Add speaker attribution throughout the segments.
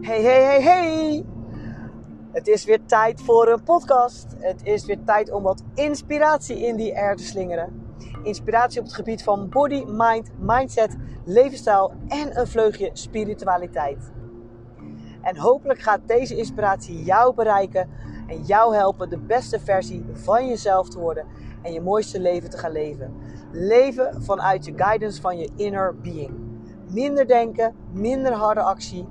Speaker 1: Hey, hey, hey, hey! Het is weer tijd voor een podcast. Het is weer tijd om wat inspiratie in die air te slingeren. Inspiratie op het gebied van body, mind, mindset, levensstijl en een vleugje spiritualiteit. En hopelijk gaat deze inspiratie jou bereiken en jou helpen de beste versie van jezelf te worden en je mooiste leven te gaan leven. Leven vanuit je guidance van je inner being. Minder denken, minder harde actie,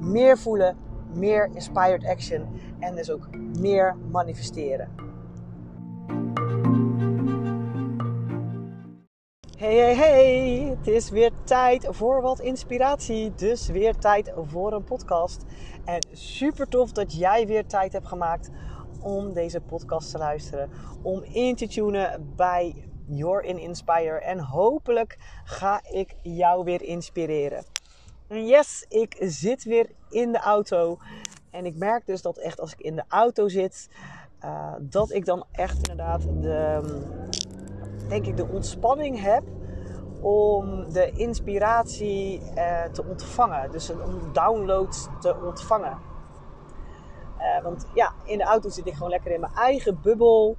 Speaker 1: meer voelen, meer inspired action en dus ook meer manifesteren. Hey, hey, hey! Het is weer tijd voor wat inspiratie. Dus weer tijd voor een podcast. En super tof dat jij weer tijd hebt gemaakt om deze podcast te luisteren. Om in te tunen bij Your in Inspire. En hopelijk ga ik jou weer inspireren. En yes, ik zit weer in de auto. En ik merk dus dat echt als ik in de auto zit, uh, dat ik dan echt inderdaad de, denk ik, de ontspanning heb om de inspiratie uh, te ontvangen. Dus om downloads te ontvangen. Uh, want ja, in de auto zit ik gewoon lekker in mijn eigen bubbel.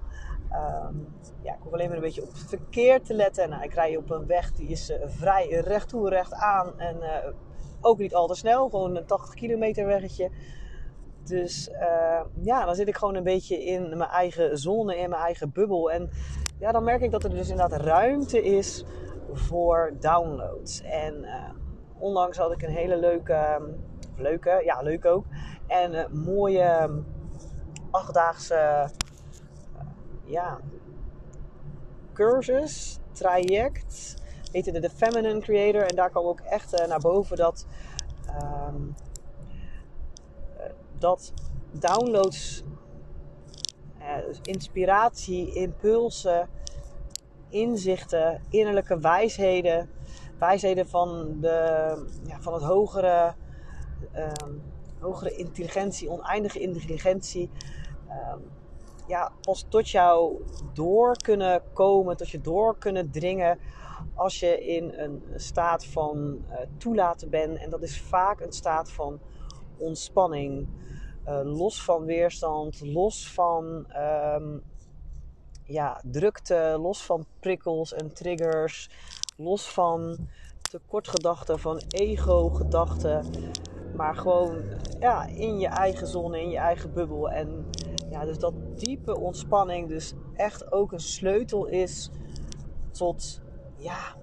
Speaker 1: Um, ja, ik hoef alleen maar een beetje op het verkeer te letten. Nou, ik rij op een weg die is uh, vrij recht toe, recht aan. En ook niet al te snel. Gewoon een 80 kilometer weggetje. Dus uh, ja, dan zit ik gewoon een beetje in mijn eigen zone, in mijn eigen bubbel. En ja, dan merk ik dat er dus inderdaad ruimte is voor downloads. En onlangs had ik een hele leuke, leuke, ja leuk ook, en mooie achtdaagse, ja, cursus, traject heette de Feminine Creator. En daar kwam ook echt uh, naar boven dat, um, uh, dat downloads, dus inspiratie, impulsen, inzichten, innerlijke wijsheden, wijsheden van, de, ja, van het hogere, um, hogere intelligentie, oneindige intelligentie. Um, ja, pas tot jou door kunnen komen, tot je door kunnen dringen als je in een staat van uh, toelaten bent. En dat is vaak een staat van ontspanning. Uh, los van weerstand, los van um, ja, drukte, los van prikkels en triggers, los van tekortgedachten, van ego-gedachten. Maar gewoon ja, in je eigen zone, in je eigen bubbel. En ja, dus dat diepe ontspanning dus echt ook een sleutel is tot ja,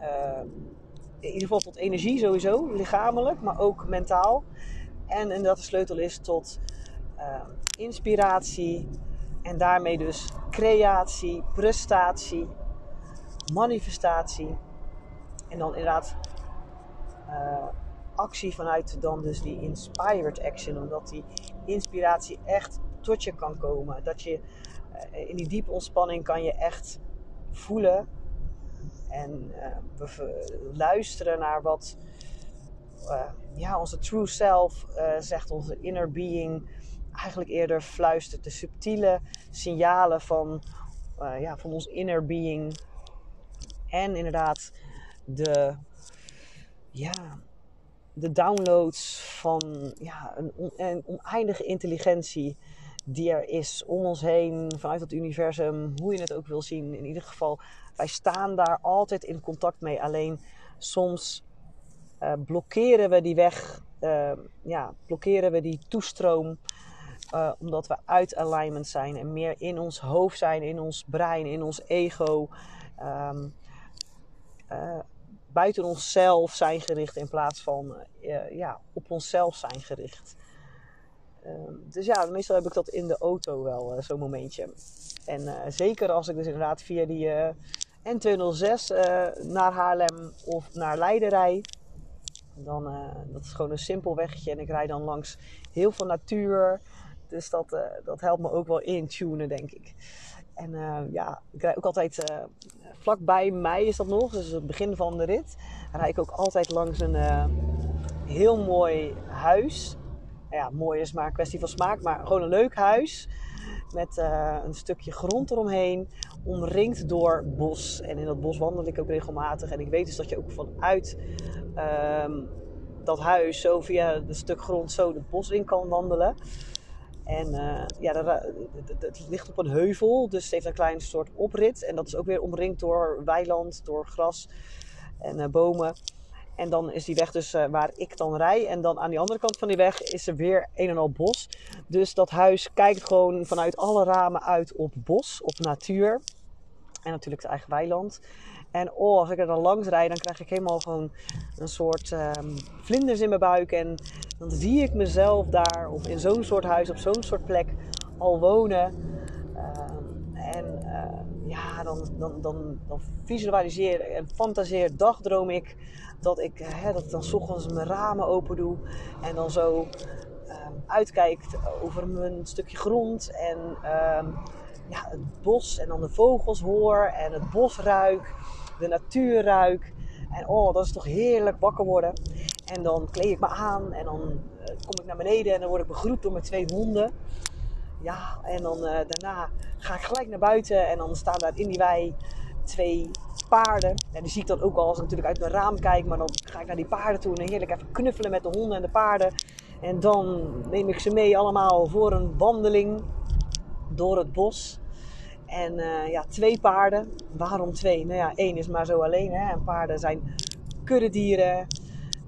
Speaker 1: uh, in ieder geval tot energie sowieso, lichamelijk, maar ook mentaal. En, en dat de sleutel is tot uh, inspiratie en daarmee dus creatie, prestatie, manifestatie. En dan inderdaad uh, actie vanuit dan dus die inspired action. Omdat die inspiratie echt tot je kan komen. Dat je in die diepe ontspanning kan je echt voelen en uh, we luisteren naar wat uh, ja, onze true self zegt, onze inner being eigenlijk eerder fluistert. De subtiele signalen van, ja, van ons inner being. En inderdaad de, ja, de downloads van ja, een oneindige intelligentie die er is om ons heen, vanuit het universum, hoe je het ook wil zien. In ieder geval, wij staan daar altijd in contact mee. Alleen soms uh, blokkeren we die weg, uh, ja, blokkeren we die toestroom. Uh, omdat we uit alignment zijn en meer in ons hoofd zijn, in ons brein, in ons ego. Um, buiten onszelf zijn gericht in plaats van ja, op onszelf zijn gericht. Um, dus ja, meestal heb ik dat in de auto wel, zo'n momentje. En zeker als ik dus inderdaad via die N206 uh, naar Haarlem of naar Leiden rij. Dan, dat is gewoon een simpel weggetje en ik rijd dan langs heel veel natuur. Dus dat, dat helpt me ook wel intunen, denk ik. En ja, ik rijd ook altijd vlakbij mij is dat nog, dus het begin van de rit. rijd ik ook altijd langs een heel mooi huis. Ja, mooi is maar een kwestie van smaak, maar gewoon een leuk huis met uh, een stukje grond eromheen, omringd door bos. En in dat bos wandel ik ook regelmatig. En ik weet dus dat je ook vanuit um, dat huis zo via het stuk grond zo het bos in kan wandelen. En uh, ja, het ligt op een heuvel, dus het heeft een klein soort oprit. En dat is ook weer omringd door weiland, door gras en bomen. En dan is die weg dus uh, waar ik dan rij. En dan aan die andere kant van die weg is er weer een en al bos. Dus dat huis kijkt gewoon vanuit alle ramen uit op bos, op natuur. En natuurlijk het eigen weiland. En oh, als ik er dan langs rijd, dan krijg ik helemaal gewoon een soort um, vlinders in mijn buik. En dan zie ik mezelf daar of in zo'n soort huis, op zo'n soort plek al wonen. Uh, en uh, ja, dan, dan, dan, dan visualiseer en fantaseer, dagdroom ik dat ik, hè, dat dan s ochtends mijn ramen open doe. En dan zo ehm, uitkijkt over mijn stukje grond. En ehm, ja, het bos en dan de vogels hoor en het bos ruik de natuur ruik. En oh, dat is toch heerlijk wakker worden. En dan kleed ik me aan en dan uh, kom ik naar beneden en dan word ik begroet door mijn twee honden. Ja, en dan uh, daarna ga ik gelijk naar buiten en dan staan daar in die wei twee paarden. En die zie ik dan ook al als ik natuurlijk uit mijn raam kijk. Maar dan ga ik naar die paarden toe en heerlijk even knuffelen met de honden en de paarden. En dan neem ik ze mee allemaal voor een wandeling door het bos. En uh, ja, twee paarden. Waarom twee? Nou ja, één is maar zo alleen. Hè? En paarden zijn kuddedieren.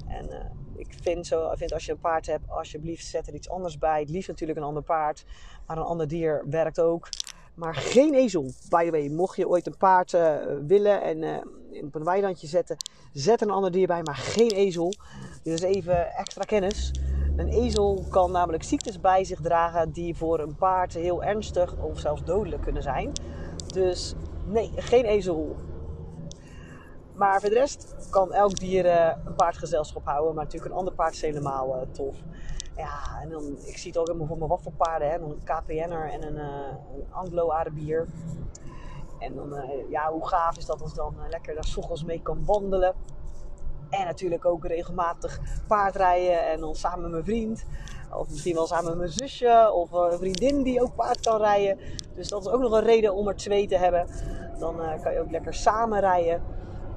Speaker 1: En uh, ik vind, zo, vind als je een paard hebt, alsjeblieft zet er iets anders bij. Het liefst natuurlijk een ander paard. Maar een ander dier werkt ook. Maar geen ezel. By the way, mocht je ooit een paard uh, willen en uh, op een weilandje zetten, zet een ander dier bij, maar geen ezel. Dus even extra kennis. Een ezel kan namelijk ziektes bij zich dragen die voor een paard heel ernstig of zelfs dodelijk kunnen zijn. Dus nee, geen ezel. Maar voor de rest kan elk dier uh, een paardgezelschap houden. Maar natuurlijk een ander paard is helemaal uh, tof. Ja, en dan, ik zie het ook helemaal voor mijn waffelpaarden. Hè. Een KPN'er en een, uh, een Anglo-Arabier. En dan, ja, hoe gaaf is dat als dan lekker daar s ochtends mee kan wandelen. En natuurlijk ook regelmatig paardrijden en dan samen met mijn vriend. Of misschien wel samen met mijn zusje of een vriendin die ook paard kan rijden. Dus dat is ook nog een reden om er twee te hebben. Dan kan je ook lekker samen rijden.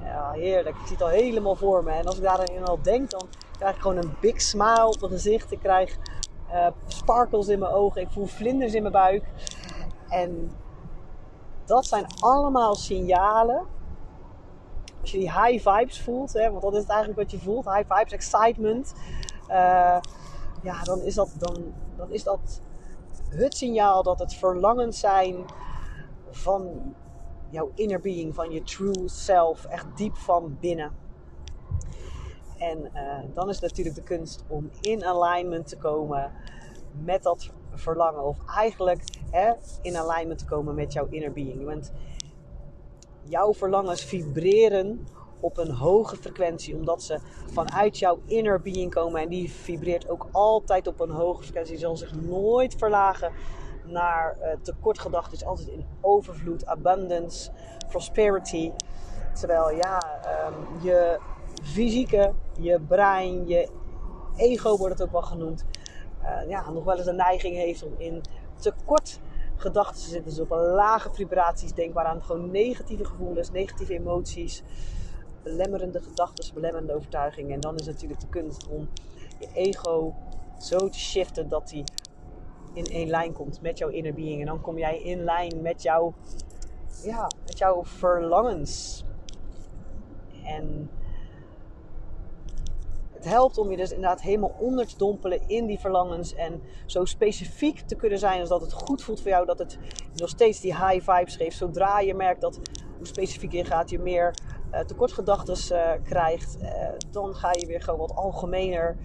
Speaker 1: Ja, heerlijk. Ik zie het al helemaal voor me. En als ik daarin al denk, dan krijg ik gewoon een big smile op mijn gezicht. Ik krijg uh, sparkles in mijn ogen. Ik voel vlinders in mijn buik. En dat zijn allemaal signalen als je die high vibes voelt, hè, want dat is het eigenlijk wat je voelt, high vibes, excitement, uh, ja, dan is, dat, dan, dan is dat het signaal dat het verlangens zijn van jouw inner being, van je true self, echt diep van binnen. En uh, dan is natuurlijk de kunst om in alignment te komen met dat verlangen. Of eigenlijk hè, in alignment te komen met jouw inner being. Want jouw verlangens vibreren op een hoge frequentie, omdat ze vanuit jouw inner being komen en die vibreert ook altijd op een hoge frequentie. Die zal zich nooit verlagen naar uh, tekortgedachten, is altijd in overvloed, abundance, prosperity. Terwijl ja, um, je fysieke, je brein, je ego wordt het ook wel genoemd, uh, ja, nog wel eens een neiging heeft om in tekort gedachten zitten dus op een lage vibraties. Denk maar aan gewoon negatieve gevoelens, negatieve emoties, belemmerende gedachten, belemmerende overtuigingen. En dan is natuurlijk de kunst om je ego zo te shiften dat die in één lijn komt met jouw inner being. En dan kom jij in lijn met jouw, ja, met jouw verlangens. En het helpt om je dus inderdaad helemaal onder te dompelen in die verlangens. En zo specifiek te kunnen zijn als dat het goed voelt voor jou. Dat het nog steeds die high vibes geeft. Zodra je merkt dat hoe specifiek je gaat, je meer uh, tekortgedachten uh, krijgt. Uh, dan ga je weer gewoon wat algemener.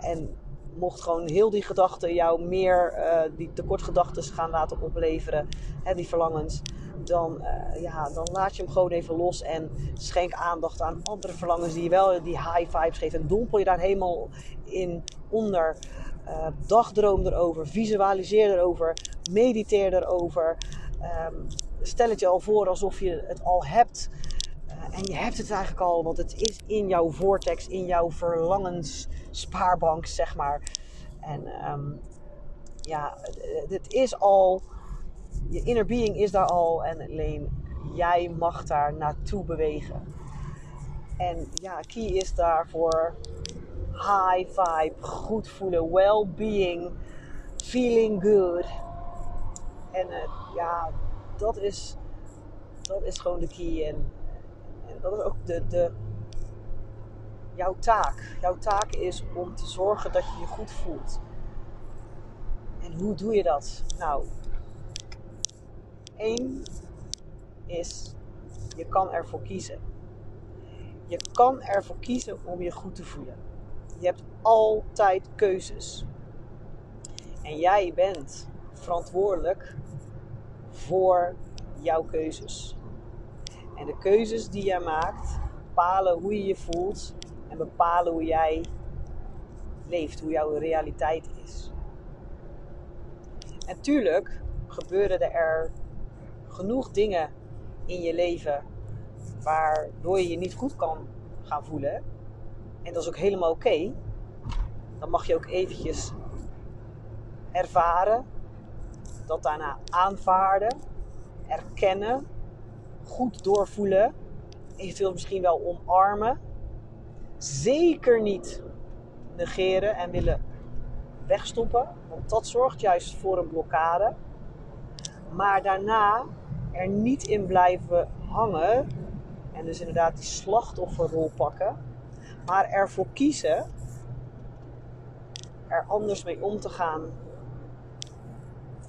Speaker 1: en mocht gewoon heel die gedachten jou meer die tekortgedachten gaan laten opleveren. Hè, die verlangens dan, uh, ja, dan laat je hem gewoon even los en schenk aandacht aan andere verlangens die je wel die high vibes geven. En dompel je daar helemaal in onder. Uh, dagdroom erover, visualiseer erover, mediteer erover. Um, stel het je al voor alsof je het al hebt. En je hebt het eigenlijk al, want het is in jouw vortex, in jouw verlangens spaarbank, zeg maar. En um, ja, het is al, je inner being is daar al en alleen jij mag daar naartoe bewegen. En ja, key is daarvoor high vibe, goed voelen, well-being, feeling good. En uh, ja, dat is, dat is gewoon de key. En dat is ook de, de, jouw taak. Jouw taak is om te zorgen dat je je goed voelt. En hoe doe je dat? Nou, één is, je kan ervoor kiezen. Je kan ervoor kiezen om je goed te voelen. Je hebt altijd keuzes. En jij bent verantwoordelijk voor jouw keuzes. En de keuzes die jij maakt bepalen hoe je je voelt en bepalen hoe jij leeft, hoe jouw realiteit is. Natuurlijk gebeuren er genoeg dingen in je leven waardoor je je niet goed kan gaan voelen. En dat is ook helemaal oké. Dan mag je ook eventjes ervaren, dat daarna aanvaarden, erkennen, goed doorvoelen, eventueel misschien wel omarmen. Zeker niet negeren en willen wegstoppen, want dat zorgt juist voor een blokkade. Maar daarna er niet in blijven hangen en dus inderdaad die slachtofferrol pakken, maar ervoor kiezen er anders mee om te gaan.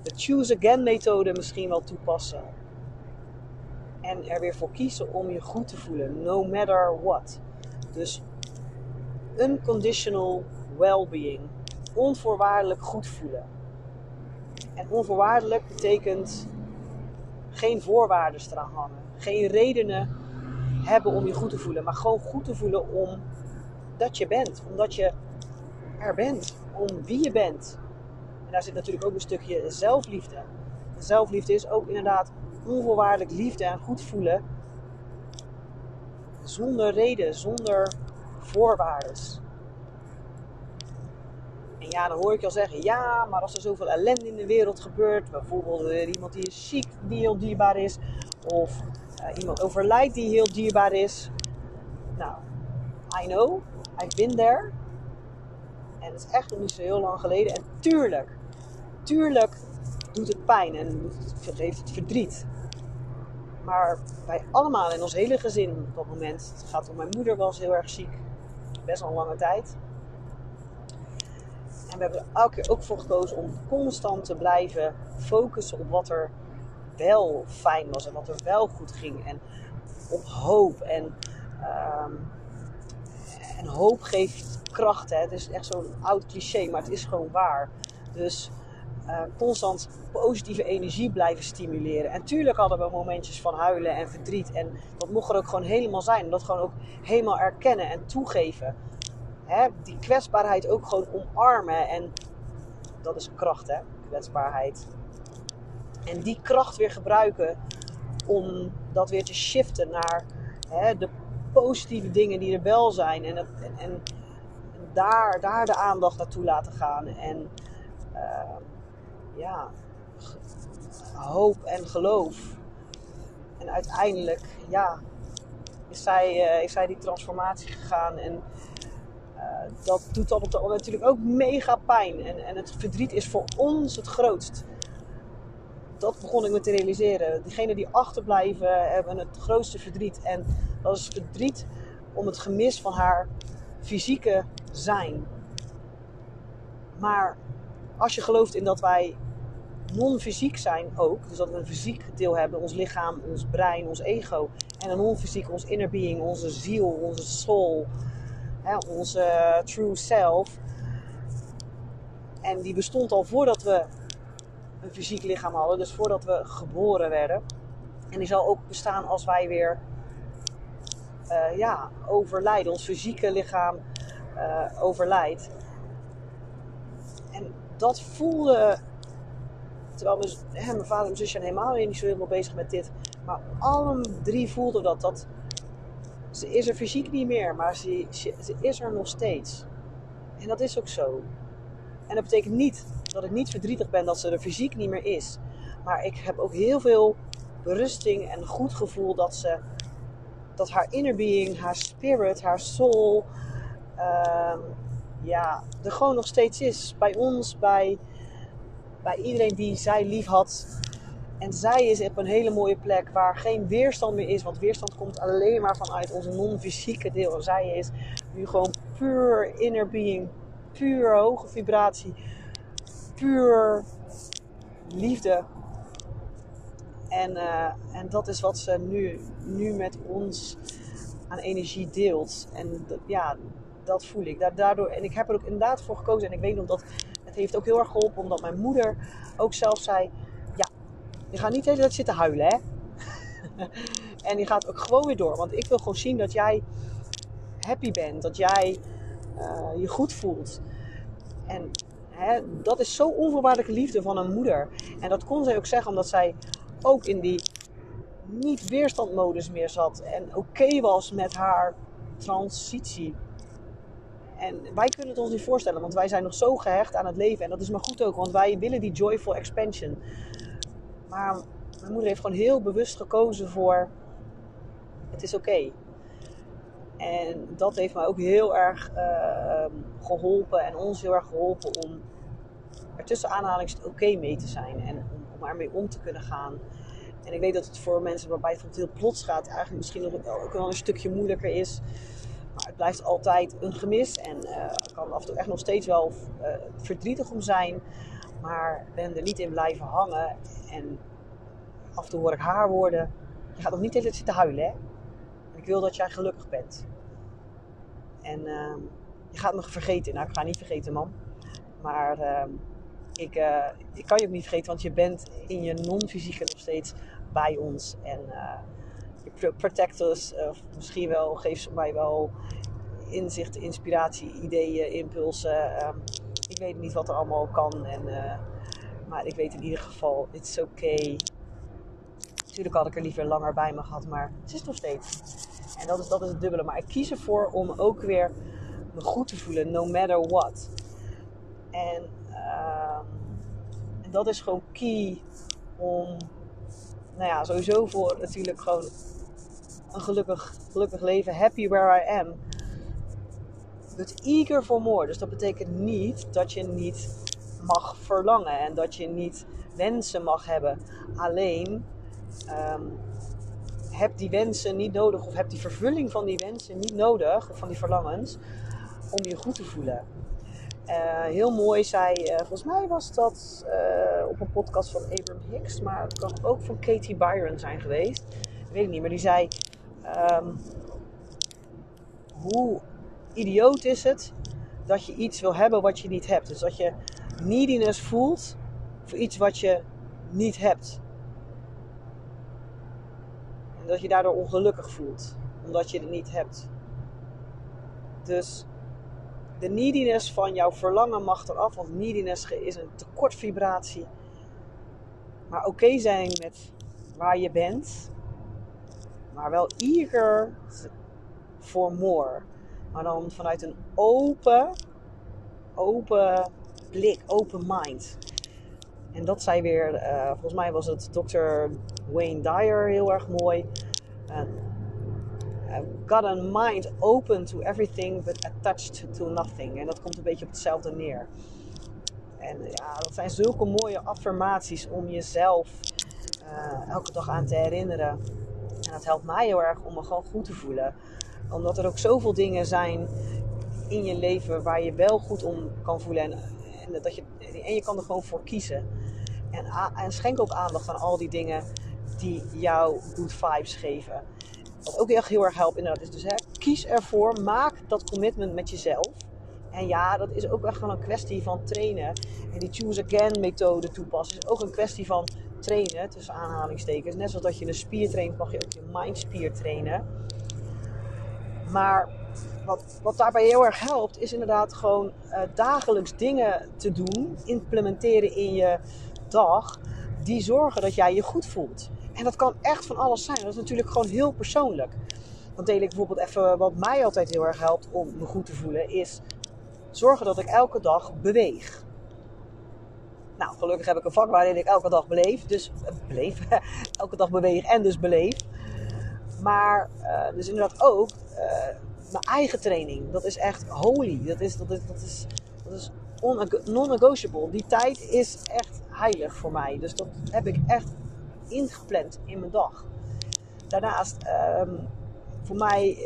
Speaker 1: De choose again methode misschien wel toepassen. En er weer voor kiezen om je goed te voelen, no matter what. Dus unconditional well-being. Onvoorwaardelijk goed voelen. En onvoorwaardelijk betekent geen voorwaarden eraan hangen. Geen redenen hebben om je goed te voelen. Maar gewoon goed te voelen om dat je bent. Omdat je er bent. Om wie je bent. En daar zit natuurlijk ook een stukje zelfliefde. zelfliefde is ook inderdaad onvoorwaardelijk liefde en goed voelen. Zonder reden, zonder voorwaarden. En ja, dan hoor ik al zeggen, ja, maar als er zoveel ellende in de wereld gebeurt, bijvoorbeeld iemand die is ziek, die heel dierbaar is, of uh, iemand overlijdt die heel dierbaar is. Nou, I know, I've been there. En het is echt nog niet zo heel lang geleden. En tuurlijk, tuurlijk doet het pijn en het heeft het verdriet. Maar wij allemaal in ons hele gezin op dat moment, het gaat om mijn moeder was heel erg ziek, best wel een lange tijd. En we hebben er elke keer ook voor gekozen om constant te blijven focussen op wat er wel fijn was en wat er wel goed ging. En op hoop. En, um, en hoop geeft kracht. Hè. Het is echt zo'n oud cliché, maar het is gewoon waar. Dus uh, constant positieve energie blijven stimuleren. En tuurlijk hadden we momentjes van huilen en verdriet. En dat mocht er ook gewoon helemaal zijn. Dat gewoon ook helemaal erkennen en toegeven. Hè? Die kwetsbaarheid ook gewoon omarmen. En dat is kracht, hè? Kwetsbaarheid. En die kracht weer gebruiken om dat weer te shiften naar hè, de positieve dingen die er wel zijn. En, en, en daar, daar de aandacht naartoe laten gaan. En uh, ja, hoop en geloof. En uiteindelijk, ja, is zij, uh, is zij die transformatie gegaan. En uh, dat doet dan natuurlijk ook mega pijn. En, en het verdriet is voor ons het grootst dat begon ik me te realiseren. Diegenen die achterblijven hebben het grootste verdriet. En dat is verdriet om het gemis van haar fysieke zijn. Maar als je gelooft in dat wij non-fysiek zijn ook, dus dat we een fysiek deel hebben, ons lichaam, ons brein, ons ego, en een non-fysiek, ons inner being, onze ziel, onze soul, hè, onze true self. En die bestond al voordat we een fysiek lichaam hadden. Dus voordat we geboren werden. En die zal ook bestaan als wij weer uh, ja, overlijden. Ons fysieke lichaam uh, overlijdt. En dat voelde. Terwijl mijn, hè, vader en mijn zusje helemaal niet zo helemaal bezig met dit. Maar alle drie voelden dat. dat ze is er fysiek niet meer, maar ze is er nog steeds. En dat is ook zo. En dat betekent niet dat ik niet verdrietig ben dat ze er fysiek niet meer is. Maar ik heb ook heel veel berusting en goed gevoel dat ze dat haar inner being, haar spirit, haar soul, ehm, ja, er gewoon nog steeds is. Bij ons, bij, bij iedereen die zij lief had. En zij is op een hele mooie plek waar geen weerstand meer is. Want weerstand komt alleen maar vanuit onze non-fysieke deel. Zij is nu gewoon puur inner being. Puur hoge vibratie. Puur liefde. En, uh, en dat is wat ze nu, nu met ons aan energie deelt. En ja, dat voel ik. Daardoor, en ik heb er ook inderdaad voor gekozen. En ik weet nog dat heeft ook heel erg geholpen. Omdat mijn moeder ook zelf zei... Ja, je gaat niet de hele tijd zitten huilen, hè. en je gaat ook gewoon weer door. Want ik wil gewoon zien dat jij happy bent. Dat jij uh, je goed voelt. En hè, dat is zo onvoorwaardelijke liefde van een moeder. En dat kon zij ook zeggen omdat zij ook in die niet weerstandmodus meer zat. En oké was met haar transitie. En wij kunnen het ons niet voorstellen, want wij zijn nog zo gehecht aan het leven. En dat is maar goed ook, want wij willen die joyful expansion. Maar mijn moeder heeft gewoon heel bewust gekozen voor: het is oké. En dat heeft mij ook heel erg uh, geholpen en ons heel erg geholpen om er tussen aanhalings oké mee te zijn. En om, om ermee om te kunnen gaan. En ik weet dat het voor mensen waarbij het heel plots gaat, eigenlijk misschien ook wel een stukje moeilijker is. Maar het blijft altijd een gemis. En ik kan af en toe echt nog steeds wel uh, verdrietig om zijn. Maar ben er niet in blijven hangen. En af en toe hoor ik haar woorden. Je gaat nog niet de hele tijd zitten huilen, hè? ik wil dat jij gelukkig bent. En uh, je gaat me vergeten. Nou, ik ga niet vergeten, man. Maar ehm, ik, uh, ik kan je ook niet vergeten, want je bent in je non-fysieke nog steeds bij ons. En protect us. Of misschien wel, geeft ze mij wel inzicht, inspiratie, ideeën, impulsen. Um, ik weet niet wat er allemaal kan. En, uh, maar ik weet in ieder geval, it's okay. Natuurlijk had ik er liever langer bij me gehad, maar het is nog steeds. En dat is, dat is het dubbele. Maar ik kies ervoor om ook weer me goed te voelen, no matter what. En, en dat is gewoon key om nou ja, sowieso voor natuurlijk gewoon gelukkig, gelukkig leven. Happy where I am. But eager for more. Dus dat betekent niet dat je niet mag verlangen en dat je niet wensen mag hebben. Alleen um, heb die wensen niet nodig of heb die vervulling van die wensen niet nodig, of van die verlangens, om je goed te voelen. Uh, heel mooi zei, uh, volgens mij was dat uh, op een podcast van Abraham Hicks, maar het kan ook van Katie Byron zijn geweest. Ik weet niet, maar die zei: um, Hoe idioot is het dat je iets wil hebben wat je niet hebt? Dus dat je neediness voelt voor iets wat je niet hebt. En dat je daardoor ongelukkig voelt, omdat je het niet hebt. Dus de neediness van jouw verlangen mag eraf, want neediness is een tekortvibratie. Maar oké zijn met waar je bent, maar wel eager for more. Maar dan vanuit een open, open blik, open mind. En dat zei weer, uh, volgens mij was het Dr. Wayne Dyer heel erg mooi. Uh, got a mind open to everything but attached to nothing. En dat komt een beetje op hetzelfde neer. En ja, dat zijn zulke mooie affirmaties om jezelf elke dag aan te herinneren. En dat helpt mij heel erg om me gewoon goed te voelen. Omdat er ook zoveel dingen zijn in je leven waar je wel goed om kan voelen. En, en, dat je, en je kan er gewoon voor kiezen. En, en schenk ook aandacht aan al die dingen die jou good vibes geven. Wat ook echt heel erg helpt inderdaad is dus hè, kies ervoor, maak dat commitment met jezelf. En ja, dat is ook echt wel een kwestie van trainen. En die choose again methode toepassen is ook een kwestie van trainen, tussen aanhalingstekens. Net zoals dat je een spier traint, mag je ook je mindspier trainen. Maar wat, wat daarbij heel erg helpt, is inderdaad gewoon uh, dagelijks dingen te doen, implementeren in je dag, die zorgen dat jij je goed voelt. En dat kan echt van alles zijn. Dat is natuurlijk gewoon heel persoonlijk. Dan deel ik bijvoorbeeld even wat mij altijd heel erg helpt om me goed te voelen, is zorgen dat ik elke dag beweeg. Nou, gelukkig heb ik een vak waarin ik elke dag beleef. Dus uh, beleef, elke dag beweeg en dus beleef. Maar uh, dus inderdaad ook mijn eigen training. Dat is echt holy. Dat is, dat is, dat is, dat is non-negotiable. Die tijd is echt heilig voor mij. Dus dat heb ik echt ingepland in mijn dag. Daarnaast, um, voor mij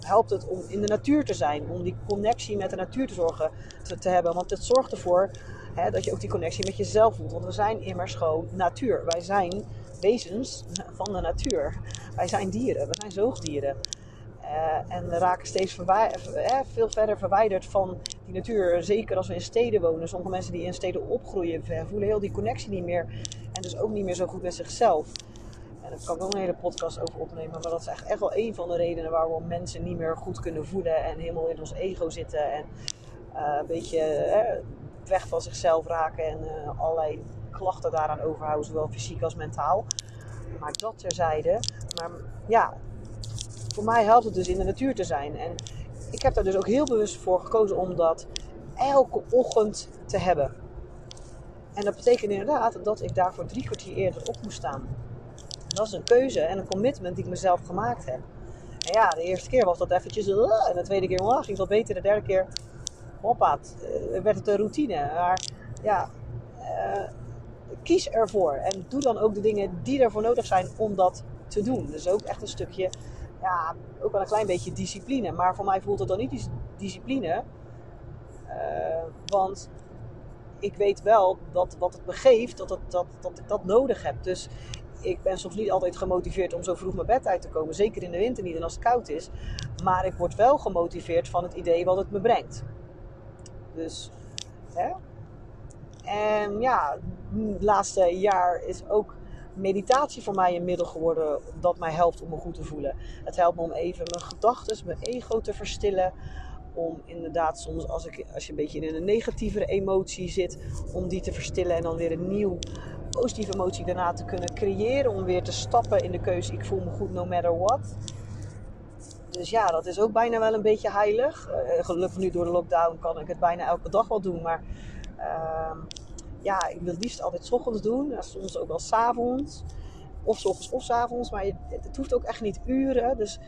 Speaker 1: helpt het om in de natuur te zijn. Om die connectie met de natuur te zorgen te, te hebben. Want het zorgt ervoor dat je ook die connectie met jezelf voelt. Want we zijn immers gewoon natuur. Wij zijn wezens van de natuur. Wij zijn dieren. We zijn zoogdieren. Uh, en raken steeds eh, veel verder verwijderd van die natuur. Zeker als we in steden wonen. Sommige mensen die in steden opgroeien voelen heel die connectie niet meer. En dus ook niet meer zo goed met zichzelf. En daar kan ik ook een hele podcast over opnemen. Maar dat is echt, echt wel een van de redenen waarom mensen niet meer goed kunnen voelen. En helemaal in ons ego zitten. En uh, een beetje weg van zichzelf raken. En allerlei klachten daaraan overhouden. Zowel fysiek als mentaal. Maar dat terzijde. Maar ja, voor mij helpt het dus in de natuur te zijn. En ik heb daar dus ook heel bewust voor gekozen om dat elke ochtend te hebben. En dat betekent inderdaad dat ik daarvoor drie kwartier eerder op moest staan. Dat is een keuze en een commitment die ik mezelf gemaakt heb. En ja, de eerste keer was dat eventjes... Uh, en de tweede keer uh, ging wel beter. De derde keer, hoppa, uh, werd het een routine. Maar ja, uh, kies ervoor. En doe dan ook de dingen die ervoor nodig zijn om dat te doen. Dus ook echt een stukje ja, ook wel een klein beetje discipline. Maar voor mij voelt het dan niet discipline. Uh, want ik weet wel dat wat het me geeft, dat, het, dat, dat ik dat nodig heb. Dus ik ben soms niet altijd gemotiveerd om zo vroeg mijn bed uit te komen. Zeker in de winter niet en als het koud is. Maar ik word wel gemotiveerd van het idee wat het me brengt. Dus, hè? En ja, het laatste jaar is ook meditatie voor mij een middel geworden dat mij helpt om me goed te voelen. Het helpt me om even mijn gedachten, mijn ego te verstillen. Om inderdaad soms als, ik, als je een beetje in een negatievere emotie zit, om die te verstillen en dan weer een nieuw positieve emotie daarna te kunnen creëren. Om weer te stappen in de keuze ik voel me goed no matter what. Dus ja, dat is ook bijna wel een beetje heilig. Uh, gelukkig nu door de lockdown kan ik het bijna elke dag wel doen. Maar uh, ja, ik wil het liefst altijd s ochtends doen. soms ook wel s avonds. Of s ochtends of s avonds. Maar het, hoeft ook echt niet uren. Dus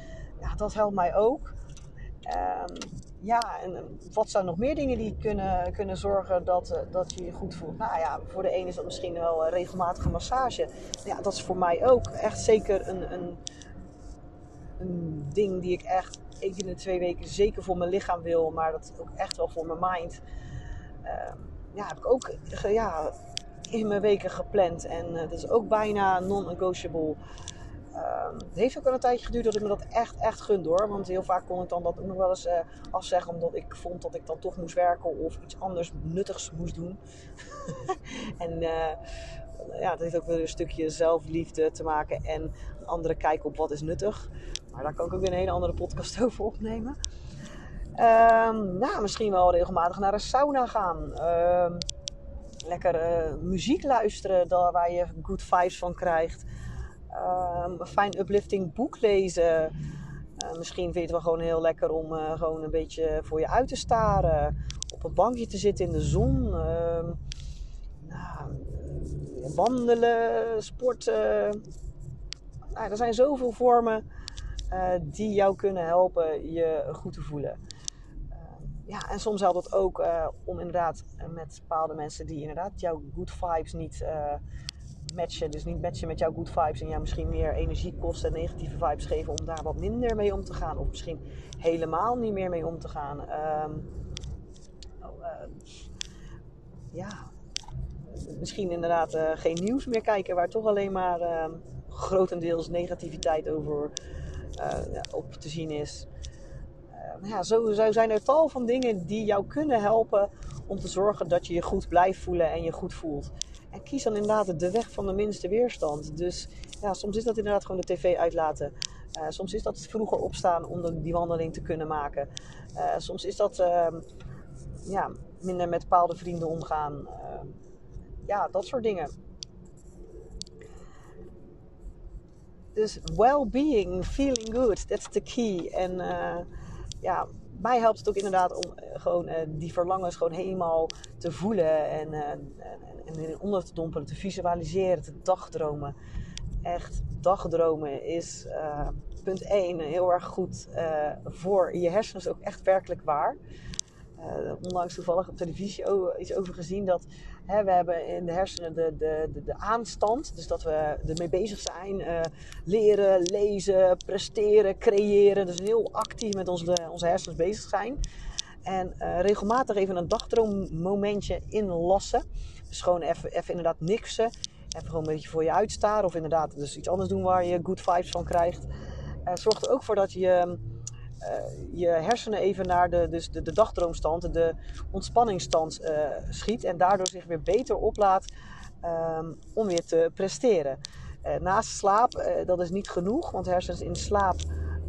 Speaker 1: ja, dat helpt mij ook. Um, ja, en wat zijn nog meer dingen die kunnen, kunnen zorgen dat, eh, dat je je goed voelt? Nou ja, voor de ene is dat misschien wel regelmatige massage. Ja, dat is voor mij ook echt zeker een, een, een ding die ik echt keer in de twee weken zeker voor mijn lichaam wil. Maar dat ook echt wel voor mijn mind. Um, ja, heb ik ook ja, in mijn weken gepland. En uh, dat is ook bijna non-negotiable. Um, het heeft ook wel een tijdje geduurd dat ik me dat echt, echt gun hoor. Want heel vaak kon ik dan dat nog wel eens uh, afzeggen. Omdat ik vond dat ik dan toch moest werken of iets anders nuttigs moest doen. en uh, ja, dat heeft ook weer een stukje zelfliefde te maken. En een andere kijk op wat is nuttig. Maar daar kan ik ook weer een hele andere podcast over opnemen. Um, nou, misschien wel regelmatig naar een sauna gaan. Um, lekker uh, muziek luisteren daar waar je good vibes van krijgt. Um, een fijn uplifting boek lezen. Uh, misschien vind je het wel gewoon heel lekker om uh, gewoon een beetje voor je uit te staren. Op een bankje te zitten in de zon. Nou, wandelen, sporten. Nou, er zijn zoveel vormen die jou kunnen helpen je goed te voelen ja, en soms helpt het ook uh, om inderdaad met bepaalde mensen die inderdaad jouw good vibes niet matchen. Dus niet matchen met jouw good vibes en jou misschien meer energie kosten en negatieve vibes geven om daar wat minder mee om te gaan. Of misschien helemaal niet meer mee om te gaan. Um, oh, ja, misschien inderdaad geen nieuws meer kijken waar toch alleen maar ehm, grotendeels negativiteit over op te zien is ja, zo, zo zijn er tal van dingen die jou kunnen helpen om te zorgen dat je je goed blijft voelen en je goed voelt. En kies dan inderdaad de weg van de minste weerstand. Dus ja, soms is dat inderdaad gewoon de tv uitlaten. Uh, soms is dat vroeger opstaan om die wandeling te kunnen maken. Soms is dat uh, ja, minder met bepaalde vrienden omgaan. Ehm, ja, dat soort dingen. Dus well-being, feeling good, that's the key. En eh, ja, mij helpt het ook inderdaad om eh, gewoon uh, die verlangens gewoon helemaal te voelen en, uh, en onder te dompelen, te visualiseren, te dagdromen. Echt, dagdromen is punt 1 heel erg goed voor je hersenen, is ook echt werkelijk waar. Onlangs toevallig op televisie iets over gezien dat hè, we hebben in de hersenen de, de, de, de, aanstand, dus dat we ermee bezig zijn, leren, lezen, presteren, creëren. Dus heel actief met onze, onze hersens bezig zijn. En regelmatig even een dagdroommomentje inlassen. Dus gewoon even, even inderdaad niksen. Even gewoon een beetje voor je uitstaren. Of inderdaad dus iets anders doen waar je good vibes van krijgt. Zorgt er ook voor dat je je hersenen even naar de, dus de, de dagdroomstand, de ontspanningsstand uh, schiet. En daardoor zich weer beter oplaat um, om weer te presteren. Uh, naast slaap, dat is niet genoeg, want hersens in slaap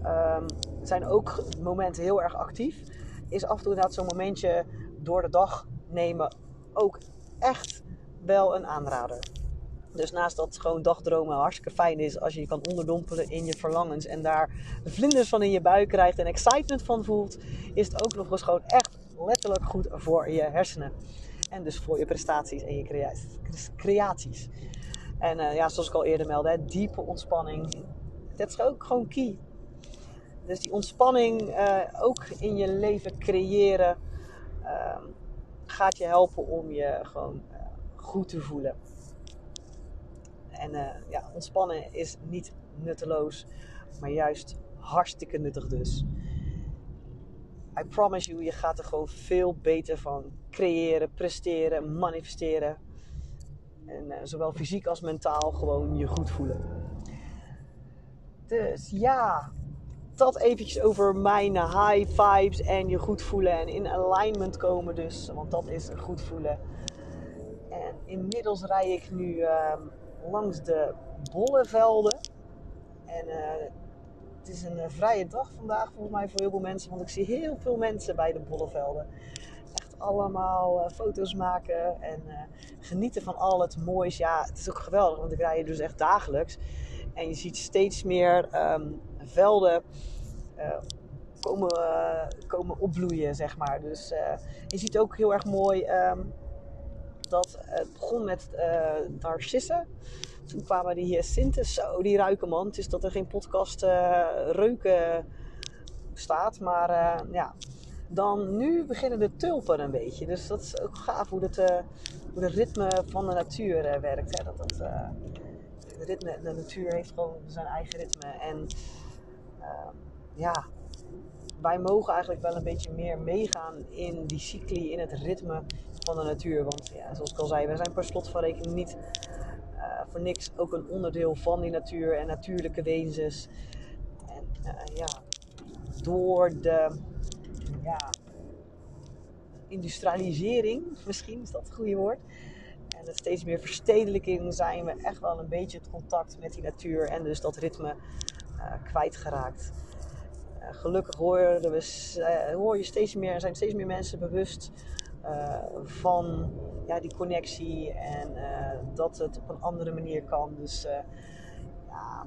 Speaker 1: um, zijn ook momenten heel erg actief. Is af en toe inderdaad zo'n momentje door de dag nemen ook echt wel een aanrader. Dus naast dat gewoon dagdromen hartstikke fijn is als je je kan onderdompelen in je verlangens en daar vlinders van in je buik krijgt en excitement van voelt, is het ook nog eens gewoon echt letterlijk goed voor je hersenen. En dus voor je prestaties en je creaties. En uh, ja, zoals ik al eerder meldde, diepe ontspanning. Dat is ook gewoon key. Dus die ontspanning uh, ook in je leven creëren uh, gaat je helpen om je gewoon uh, goed te voelen. En uh, ja, ontspannen is niet nutteloos, maar juist hartstikke nuttig dus. I promise you, je gaat er gewoon veel beter van creëren, presteren, manifesteren. En uh, zowel fysiek als mentaal gewoon je goed voelen. Dus ja, dat eventjes over mijn high vibes en je goed voelen en in alignment komen dus. Want dat is goed voelen. En inmiddels rij ik nu uh, langs de bollevelden. En uh, het is een uh, vrije dag vandaag volgens mij voor heel veel mensen. Want ik zie heel veel mensen bij de bollevelden. Echt allemaal uh, foto's maken en genieten van al het moois. Ja, het is ook geweldig, want ik rij hier dus echt dagelijks. En je ziet steeds meer um, velden komen, komen opbloeien, zeg maar. Dus je ziet ook heel erg mooi... Um, dat het begon met uh, narcissen. Toen kwamen die hyacinten. Zo, die ruiken man. Het is dat er geen podcast uh, reuken staat. Maar ja, dan nu beginnen de tulpen een beetje. Dus dat is ook gaaf hoe, het, hoe ritme van de natuur werkt. Hè? Dat, dat, de, ritme, de natuur heeft gewoon zijn eigen ritme. En ja, wij mogen eigenlijk wel een beetje meer meegaan in die cycli, in het ritme van de natuur. Want ja, zoals ik al zei, we zijn per slot van rekening niet uh, voor niks ook een onderdeel van die natuur en natuurlijke wezens. En uh, ja, door de ja, industrialisering, misschien is dat het goede woord. En het steeds meer verstedelijking zijn we echt wel een beetje het contact met die natuur en dus dat ritme uh, kwijtgeraakt. Gelukkig hoor, we, hoor je steeds meer, zijn steeds meer mensen bewust uh, van ja, die connectie en uh, dat het op een andere manier kan. Dus ja,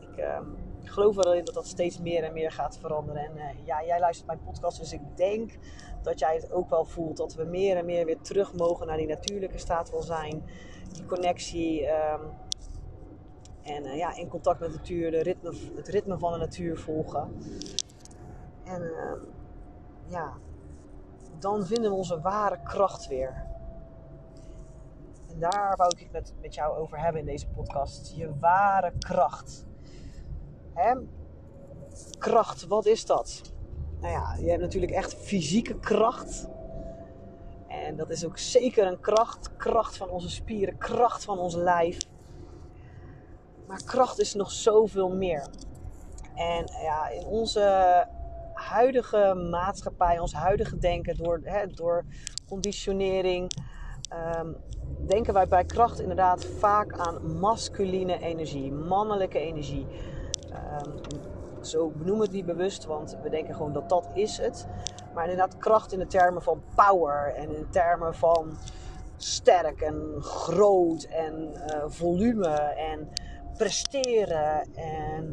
Speaker 1: ik ehm, geloof wel dat dat steeds meer en meer gaat veranderen. En ja, jij luistert mijn podcast, dus ik denk dat jij het ook wel voelt. Dat we meer en meer weer terug mogen naar die natuurlijke staat van zijn. Die connectie. En ja, in contact met de natuur, de ritme, het ritme van de natuur volgen. En ehm, ja, dan vinden we onze ware kracht weer. En daar wou ik het met, met jou over hebben in deze podcast. Je ware kracht. Hè? Kracht, wat is dat? Nou ja, je hebt natuurlijk echt fysieke kracht. En dat is ook zeker een kracht. Kracht van onze spieren, kracht van ons lijf. Maar kracht is nog zoveel meer. En ja, in onze huidige maatschappij, ons huidige denken, door, hè, door conditionering, um, denken wij bij kracht inderdaad vaak aan masculine energie, mannelijke energie. Um, zo benoemen we het niet bewust, want we denken gewoon dat dat is het. Maar inderdaad kracht in de termen van power en in termen van sterk en groot en uh, volume en presteren en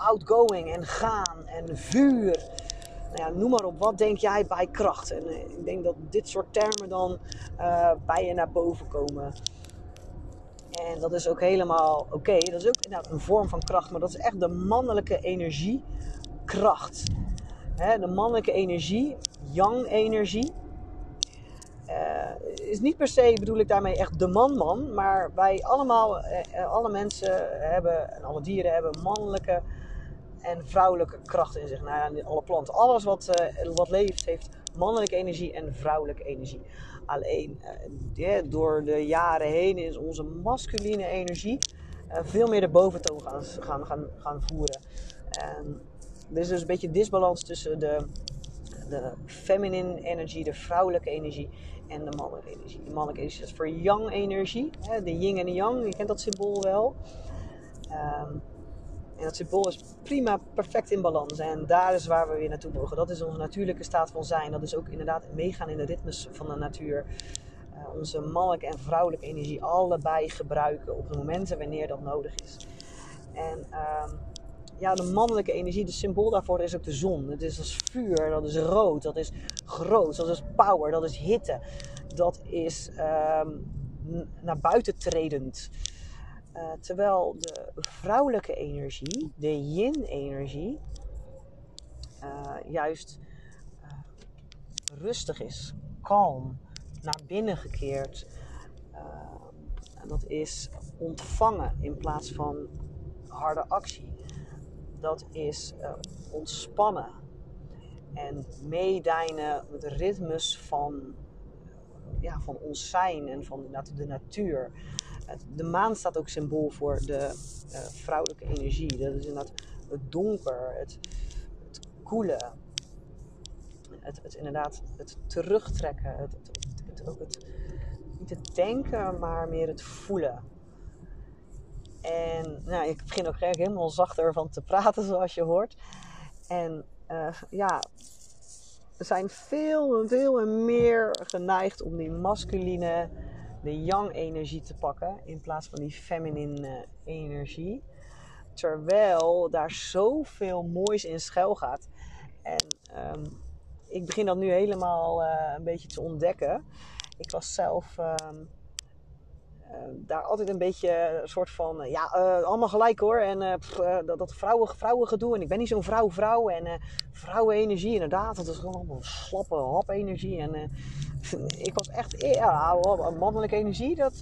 Speaker 1: outgoing en gaan en vuur. Nou ja, noem maar op, wat denk jij bij kracht? En eh, ik denk dat dit soort termen dan uh, bij je naar boven komen. En dat is ook helemaal oké. Dat is ook inderdaad een vorm van kracht, maar dat is echt de mannelijke energie, kracht. de mannelijke energie, yang-energie. Uh, is niet per se, bedoel ik daarmee echt de man-man, maar wij allemaal, uh, alle mensen hebben en alle dieren hebben mannelijke en vrouwelijke kracht in zich. Nou ja, alle planten, alles wat, wat leeft heeft mannelijke energie en vrouwelijke energie. Alleen door de jaren heen is onze masculine energie veel meer de boventoon gaan, gaan, gaan, gaan voeren. En er is dus een beetje disbalans tussen de, de feminine energie, de vrouwelijke energie en de mannelijke energie. De mannelijke energie is voor yang energie, de yin en de yang, je kent dat symbool wel. Um, en dat symbool is prima, perfect in balans. En daar is waar we weer naartoe mogen. Dat is onze natuurlijke staat van zijn. Dat is ook inderdaad meegaan in de ritmes van de natuur. Uh, onze mannelijke en vrouwelijke energie allebei gebruiken op de momenten wanneer dat nodig is. En uh, ja, de mannelijke energie, de symbool daarvoor is ook de zon. Het is als vuur, dat is rood, dat is groot, dat is power, dat is hitte. Dat is uh, naar buiten tredend. Uh, terwijl de vrouwelijke energie, de yin-energie, uh, juist uh, rustig is, kalm, naar binnen gekeerd. en dat is ontvangen in plaats van harde actie dat is uh, ontspannen en meedijnen met de ritmes van, ja, van ons zijn en van de natuur. De maan staat ook symbool voor de uh, vrouwelijke energie. Dat is inderdaad het donker, het, het koele, het, het, inderdaad het terugtrekken, het, het, het, ook het, niet het denken, maar meer het voelen. En nou, ik begin ook helemaal zachter van te praten, zoals je hoort. En uh, ja, we zijn veel en veel meer geneigd om die masculine, de yang-energie te pakken in plaats van die feminine energie. Terwijl daar zoveel moois in schuil gaat. En um, ik begin dat nu helemaal uh, een beetje te ontdekken. Ik was zelf. Uh, daar altijd een beetje een soort van, uh, ja, allemaal gelijk hoor. En pff, dat, dat vrouwen, gedoe. En ik ben niet zo'n vrouw-vrouw. En vrouwenenergie, inderdaad. Dat is gewoon allemaal slappe hap-energie. En ik was echt, ja, mannelijke energie, dat,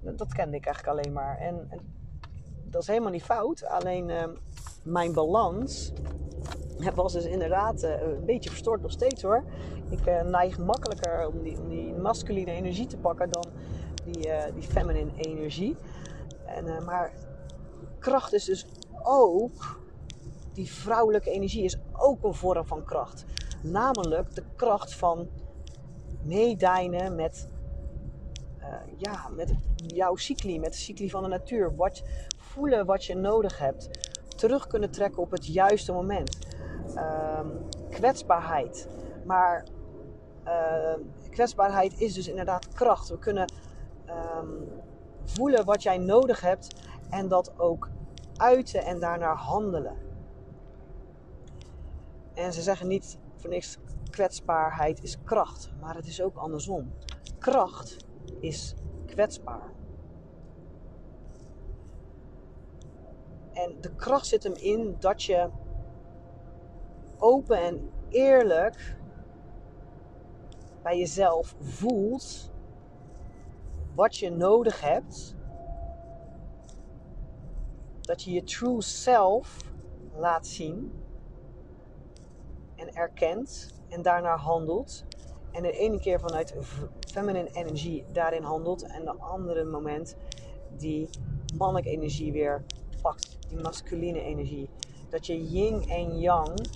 Speaker 1: dat kende ik eigenlijk alleen maar. En, en dat is helemaal niet fout. Alleen mijn balans was dus inderdaad een beetje verstoord nog steeds hoor. Ik neig makkelijker om die, om die masculine energie te pakken dan die, uh, die feminine energie. En, uh, maar kracht is dus ook, die vrouwelijke energie is ook een vorm van kracht. Namelijk de kracht van meedijnen met, uh, ja, met jouw cycli, met de cycli van de natuur. Wat, voelen wat je nodig hebt. Terug kunnen trekken op het juiste moment. Ehm, kwetsbaarheid. Maar kwetsbaarheid is dus inderdaad kracht. We kunnen um, voelen wat jij nodig hebt en dat ook uiten en daarnaar handelen. En ze zeggen niet voor niks kwetsbaarheid is kracht, maar het is ook andersom. Kracht is kwetsbaar. En de kracht zit hem in dat je open en eerlijk bij jezelf voelt wat je nodig hebt. Dat je je true self laat zien en erkent en daarnaar handelt. En de ene keer vanuit feminine energie daarin handelt en de andere moment die mannelijke energie weer pakt, die masculine energie. Dat je yin en yang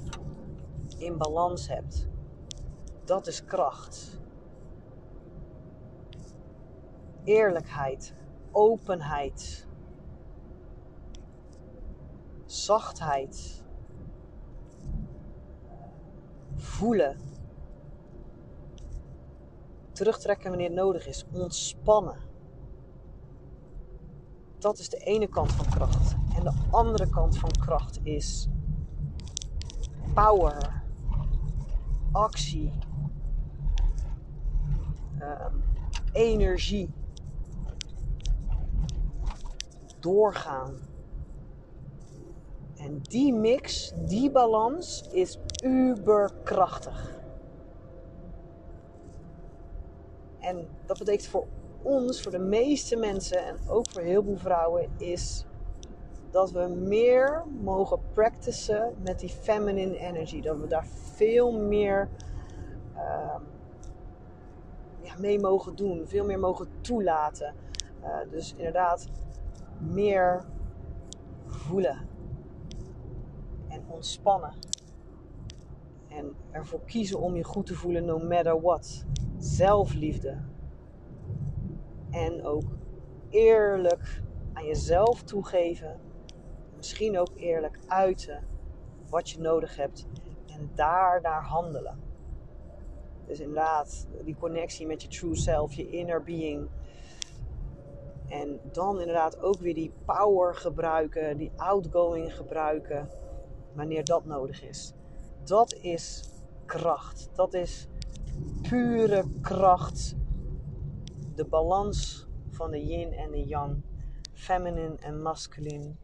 Speaker 1: in balans hebt. Dat is kracht eerlijkheid, openheid, zachtheid, voelen, terugtrekken wanneer het nodig is, ontspannen. Dat is de ene kant van kracht. En de andere kant van kracht is power, actie, ehm, energie, doorgaan. En die mix, die balans is uberkrachtig. En dat betekent voor ons, voor de meeste mensen en ook voor heel veel vrouwen, is dat we meer mogen practicen met die feminine energy. Dat we daar veel meer uh, ja, mee mogen doen, veel meer mogen toelaten. Uh, dus inderdaad, meer voelen en ontspannen. En ervoor kiezen om je goed te voelen, no matter what. Zelfliefde. En ook eerlijk aan jezelf toegeven misschien ook eerlijk uiten wat je nodig hebt en daar naar handelen. Dus inderdaad, die connectie met je true self, je inner being. En dan inderdaad ook weer die power gebruiken, die outgoing gebruiken, wanneer dat nodig is. Dat is kracht. Dat is pure kracht. De balans van de yin en de yang, feminine en masculine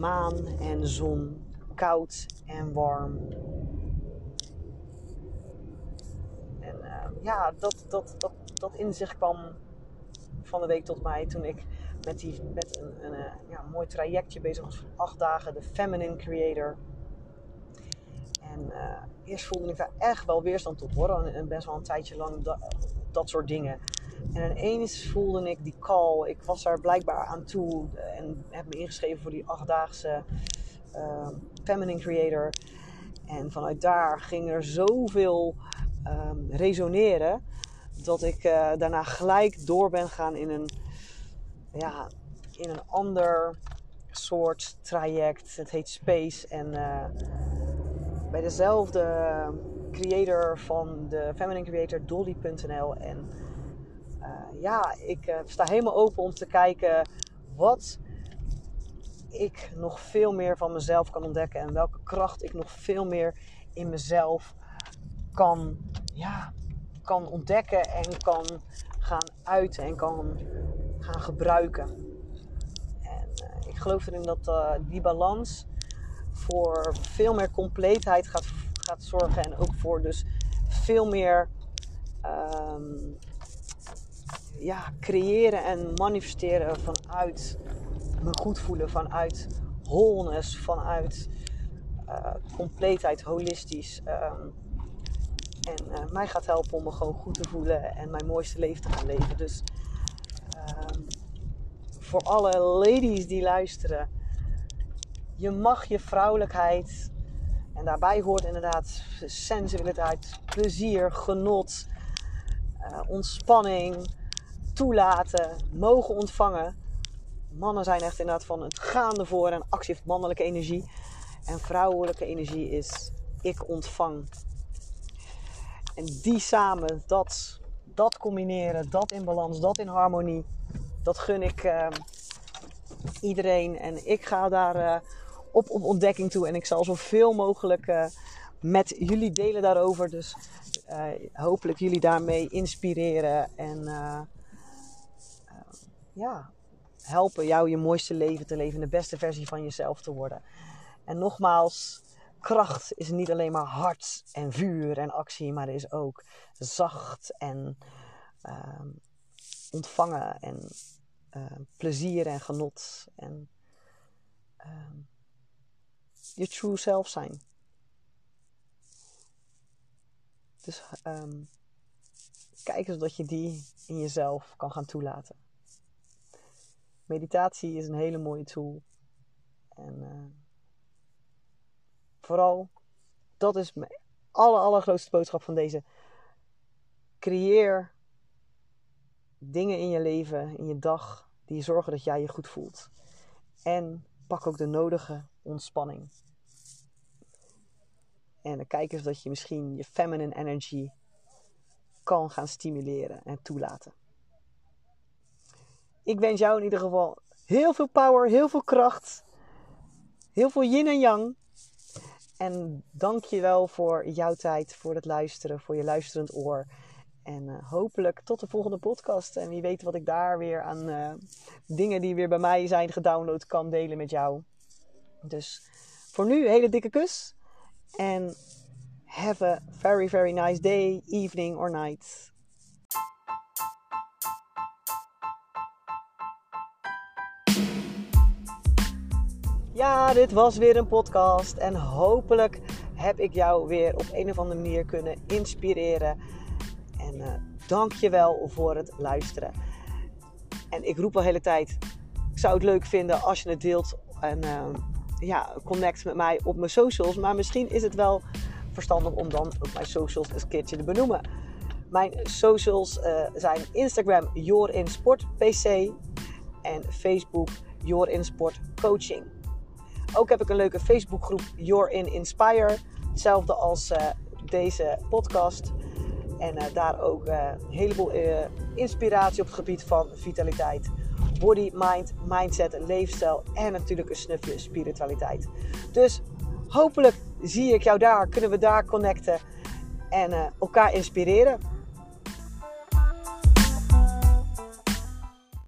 Speaker 1: maan en zon, koud en warm. En uh, ja, dat, dat, dat, dat inzicht kwam van de week tot mij toen ik met, die, met een, een, uh, ja, mooi trajectje bezig was van acht dagen, de Feminine Creator. En uh, eerst voelde ik daar echt wel weerstand op hoor, best wel een tijdje lang dat, dat soort dingen. En ineens voelde ik die call. Ik was daar blijkbaar aan toe en heb me ingeschreven voor die achtdaagse uh, Feminine Creator. En vanuit daar ging er zoveel um, resoneren dat ik uh, daarna gelijk door ben gaan in een, ja, in een ander soort traject. Het heet Space. En uh, bij dezelfde creator van de Feminine Creator, Dolly.nl. En uh, ja, ik sta helemaal open om te kijken wat ik nog veel meer van mezelf kan ontdekken en welke kracht ik nog veel meer in mezelf kan, ja, kan ontdekken en kan gaan uiten en kan gaan gebruiken. En uh, ik geloof erin dat die balans voor veel meer compleetheid gaat, gaat zorgen en ook voor dus veel meer um, ja, creëren en manifesteren vanuit me goed voelen, vanuit wholeness, vanuit uh, compleetheid, holistisch. Um, en uh, mij gaat helpen om me gewoon goed te voelen en mijn mooiste leven te gaan leven. Dus um, voor alle ladies die luisteren, je mag je vrouwelijkheid, en daarbij hoort inderdaad sensualiteit, plezier, genot, uh, ontspanning toelaten, mogen ontvangen. Mannen zijn echt inderdaad van het gaande voor en actie heeft mannelijke energie. En vrouwelijke energie is ik ontvang. En die samen, dat, dat combineren, dat in balans, dat in harmonie, dat gun ik uh, iedereen. En ik ga daar uh, op, op ontdekking toe. En ik zal zoveel mogelijk uh, met jullie delen daarover. Dus hopelijk jullie daarmee inspireren en ja, helpen jou je mooiste leven te leven, de beste versie van jezelf te worden. En nogmaals, kracht is niet alleen maar hard en vuur en actie, maar is ook zacht en uh, ontvangen en uh, plezier en genot en uh, je true self zijn. Dus kijk eens dat je die in jezelf kan gaan toelaten. Meditatie is een hele mooie tool. En vooral, dat is mijn aller, allergrootste boodschap van deze. Creëer dingen in je leven, in je dag, die zorgen dat jij je goed voelt. En pak ook de nodige ontspanning. En kijk eens dat je misschien je feminine energy kan gaan stimuleren en toelaten ik wens jou in ieder geval Heel veel power, heel veel kracht. Heel veel yin en yang. En dank je wel voor jouw tijd, voor het luisteren, voor je luisterend oor. En uh, hopelijk tot de volgende podcast. En wie weet wat ik daar weer aan uh, dingen die weer bij mij zijn gedownload kan delen met jou. Dus voor nu, hele dikke kus. En have a very, very nice day, evening or night. Ja, dit was weer een podcast. En hopelijk heb ik jou weer op een of andere manier kunnen inspireren. En uh, dank je wel voor het luisteren. En ik roep al de hele tijd: ik zou het leuk vinden als je het deelt. En uh, ja, connect met mij op mijn socials. Maar misschien is het wel verstandig om dan ook mijn socials een keertje te benoemen. Mijn socials uh, zijn Instagram JorinSportPC en Facebook Jorinsport Coaching. Ook heb ik een leuke Facebookgroep Your in Inspire. Hetzelfde als uh, deze podcast. En uh, daar ook uh, een heleboel inspiratie op het gebied van vitaliteit. Body, mind, mindset, leefstijl en natuurlijk een snufje spiritualiteit. Dus hopelijk zie ik jou daar, kunnen we daar connecten en elkaar inspireren.